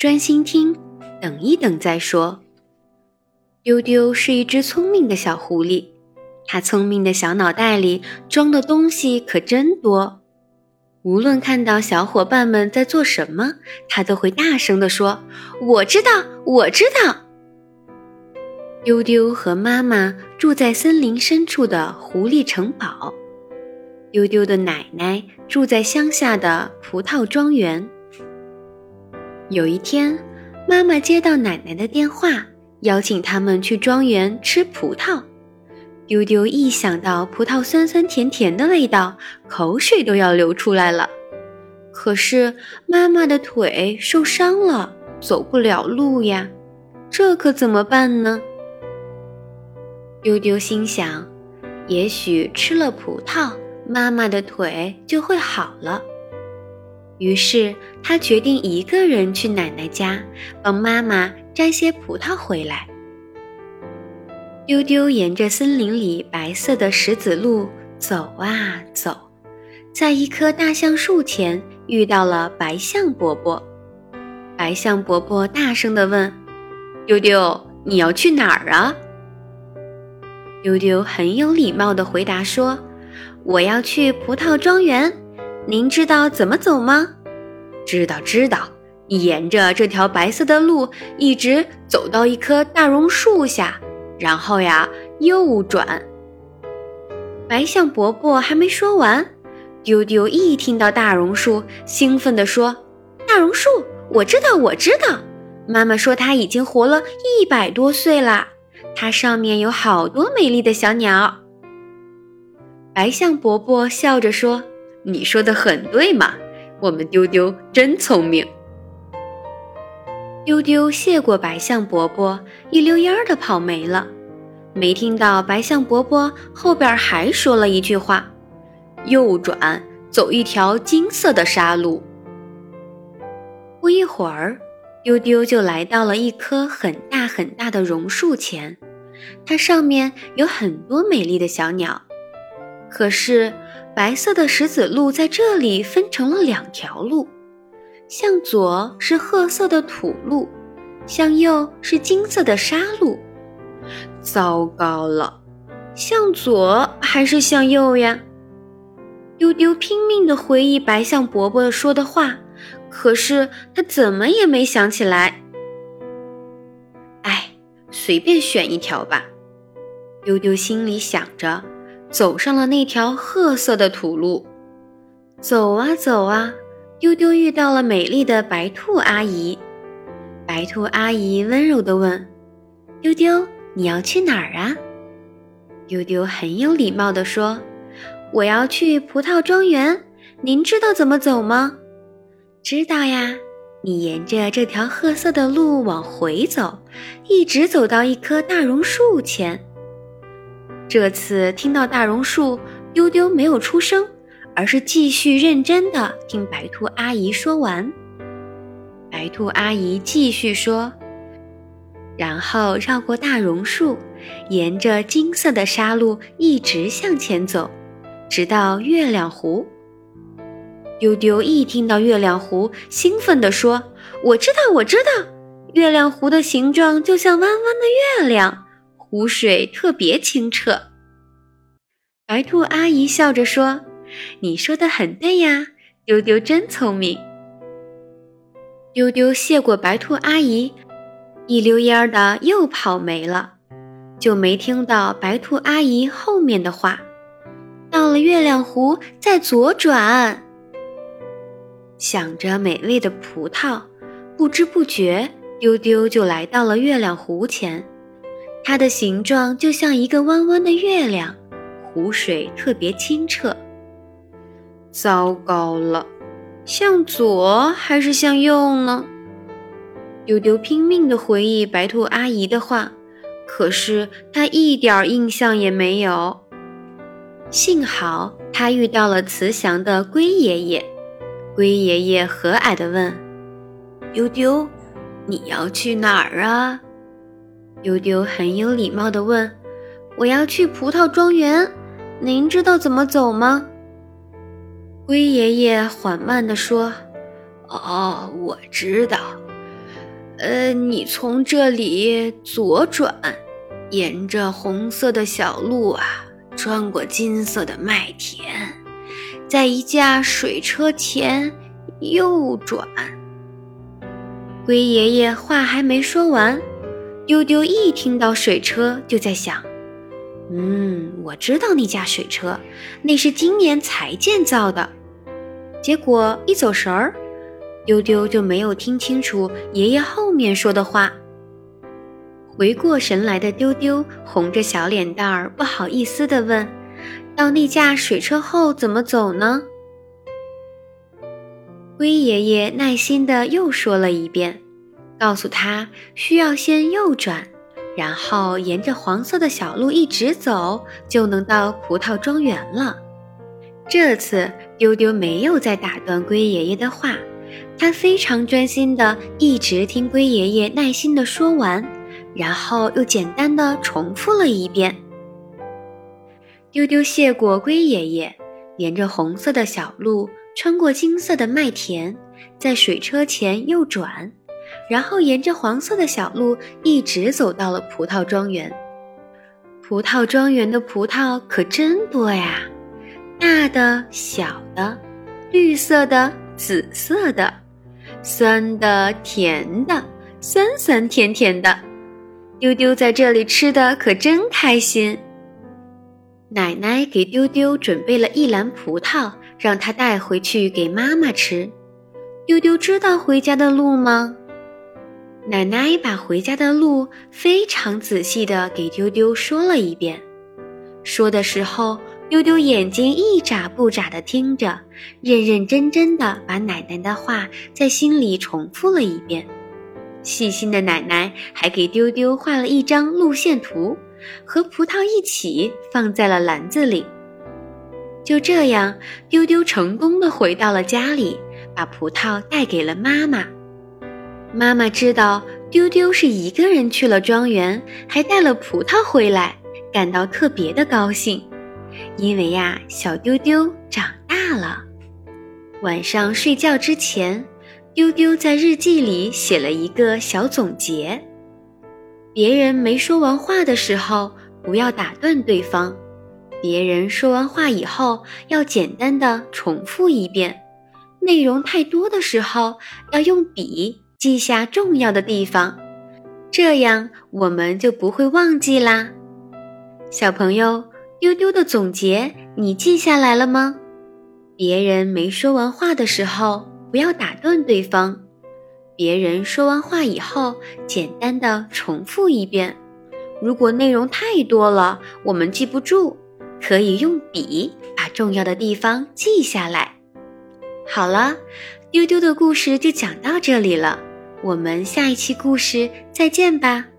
专心听，等一等再说。丢丢是一只聪明的小狐狸，它聪明的小脑袋里装的东西可真多。无论看到小伙伴们在做什么，它都会大声地说：“我知道，我知道。”丢丢和妈妈住在森林深处的狐狸城堡。丢丢的奶奶住在乡下的葡萄庄园。有一天，妈妈接到奶奶的电话，邀请他们去庄园吃葡萄。丢丢一想到葡萄酸酸甜甜的味道，口水都要流出来了。可是妈妈的腿受伤了，走不了路呀，这可怎么办呢？丢丢心想，也许吃了葡萄。妈妈的腿就会好了。于是他决定一个人去奶奶家，帮妈妈摘些葡萄回来。丢丢沿着森林里白色的石子路走啊走，在一棵大橡树前遇到了白象伯伯。白象伯伯大声地问：“丢丢，你要去哪儿啊？”丢丢很有礼貌地回答说。我要去葡萄庄园，您知道怎么走吗？知道，知道。你沿着这条白色的路一直走到一棵大榕树下，然后呀右转。白象伯伯还没说完，丢丢一听到大榕树，兴奋地说：“大榕树，我知道，我知道。妈妈说它已经活了一百多岁了，它上面有好多美丽的小鸟。”白象伯伯笑着说：“你说的很对嘛，我们丢丢真聪明。”丢丢谢过白象伯伯，一溜烟儿的跑没了。没听到白象伯伯后边还说了一句话：“右转，走一条金色的沙路。”不一会儿，丢丢就来到了一棵很大很大的榕树前，它上面有很多美丽的小鸟。可是，白色的石子路在这里分成了两条路，向左是褐色的土路，向右是金色的沙路。糟糕了，向左还是向右呀？丢丢拼命地回忆白象伯伯说的话，可是他怎么也没想起来。哎，随便选一条吧，丢丢心里想着。走上了那条褐色的土路，走啊走啊，丢丢遇到了美丽的白兔阿姨。白兔阿姨温柔地问：“丢丢，你要去哪儿啊？”丢丢很有礼貌地说：“我要去葡萄庄园，您知道怎么走吗？”“知道呀，你沿着这条褐色的路往回走，一直走到一棵大榕树前。”这次听到大榕树，丢丢没有出声，而是继续认真的听白兔阿姨说完。白兔阿姨继续说：“然后绕过大榕树，沿着金色的沙路一直向前走，直到月亮湖。”丢丢一听到月亮湖，兴奋地说：“我知道，我知道，月亮湖的形状就像弯弯的月亮。”湖水特别清澈。白兔阿姨笑着说：“你说的很对呀，丢丢真聪明。”丢丢谢过白兔阿姨，一溜烟儿的又跑没了，就没听到白兔阿姨后面的话。到了月亮湖，再左转。想着美味的葡萄，不知不觉，丢丢就来到了月亮湖前。它的形状就像一个弯弯的月亮，湖水特别清澈。糟糕了，向左还是向右呢？丢丢拼命地回忆白兔阿姨的话，可是他一点印象也没有。幸好他遇到了慈祥的龟爷爷，龟爷爷和蔼地问：“丢丢，你要去哪儿啊？”丢丢很有礼貌地问：“我要去葡萄庄园，您知道怎么走吗？”龟爷爷缓慢地说：“哦，我知道，呃，你从这里左转，沿着红色的小路啊，穿过金色的麦田，在一架水车前右转。龟爷爷话还没说完，丢丢一听到水车就在想：“嗯，我知道那架水车，那是今年才建造的。”结果一走神儿。丢丢就没有听清楚爷爷后面说的话。回过神来的丢丢红着小脸蛋儿，不好意思地问：“到那架水车后怎么走呢？”龟爷爷耐心地又说了一遍，告诉他需要先右转，然后沿着黄色的小路一直走，就能到葡萄庄园了。这次丢丢没有再打断龟爷爷的话。他非常专心的一直听龟爷爷耐心的说完，然后又简单的重复了一遍。丢丢谢过龟爷爷，沿着红色的小路，穿过金色的麦田，在水车前右转，然后沿着黄色的小路一直走到了葡萄庄园。葡萄庄园的葡萄可真多呀，大的、小的，绿色的、紫色的。酸的、甜的，酸酸甜甜的，丢丢在这里吃的可真开心。奶奶给丢丢准备了一篮葡萄，让他带回去给妈妈吃。丢丢知道回家的路吗？奶奶把回家的路非常仔细的给丢丢说了一遍，说的时候。丢丢眼睛一眨不眨地听着，认认真真地把奶奶的话在心里重复了一遍。细心的奶奶还给丢丢画了一张路线图，和葡萄一起放在了篮子里。就这样，丢丢成功地回到了家里，把葡萄带给了妈妈。妈妈知道丢丢是一个人去了庄园，还带了葡萄回来，感到特别的高兴。因为呀，小丢丢长大了。晚上睡觉之前，丢丢在日记里写了一个小总结：别人没说完话的时候，不要打断对方；别人说完话以后，要简单的重复一遍；内容太多的时候，要用笔记下重要的地方，这样我们就不会忘记啦。小朋友。丢丢的总结，你记下来了吗？别人没说完话的时候，不要打断对方；别人说完话以后，简单的重复一遍。如果内容太多了，我们记不住，可以用笔把重要的地方记下来。好了，丢丢的故事就讲到这里了，我们下一期故事再见吧。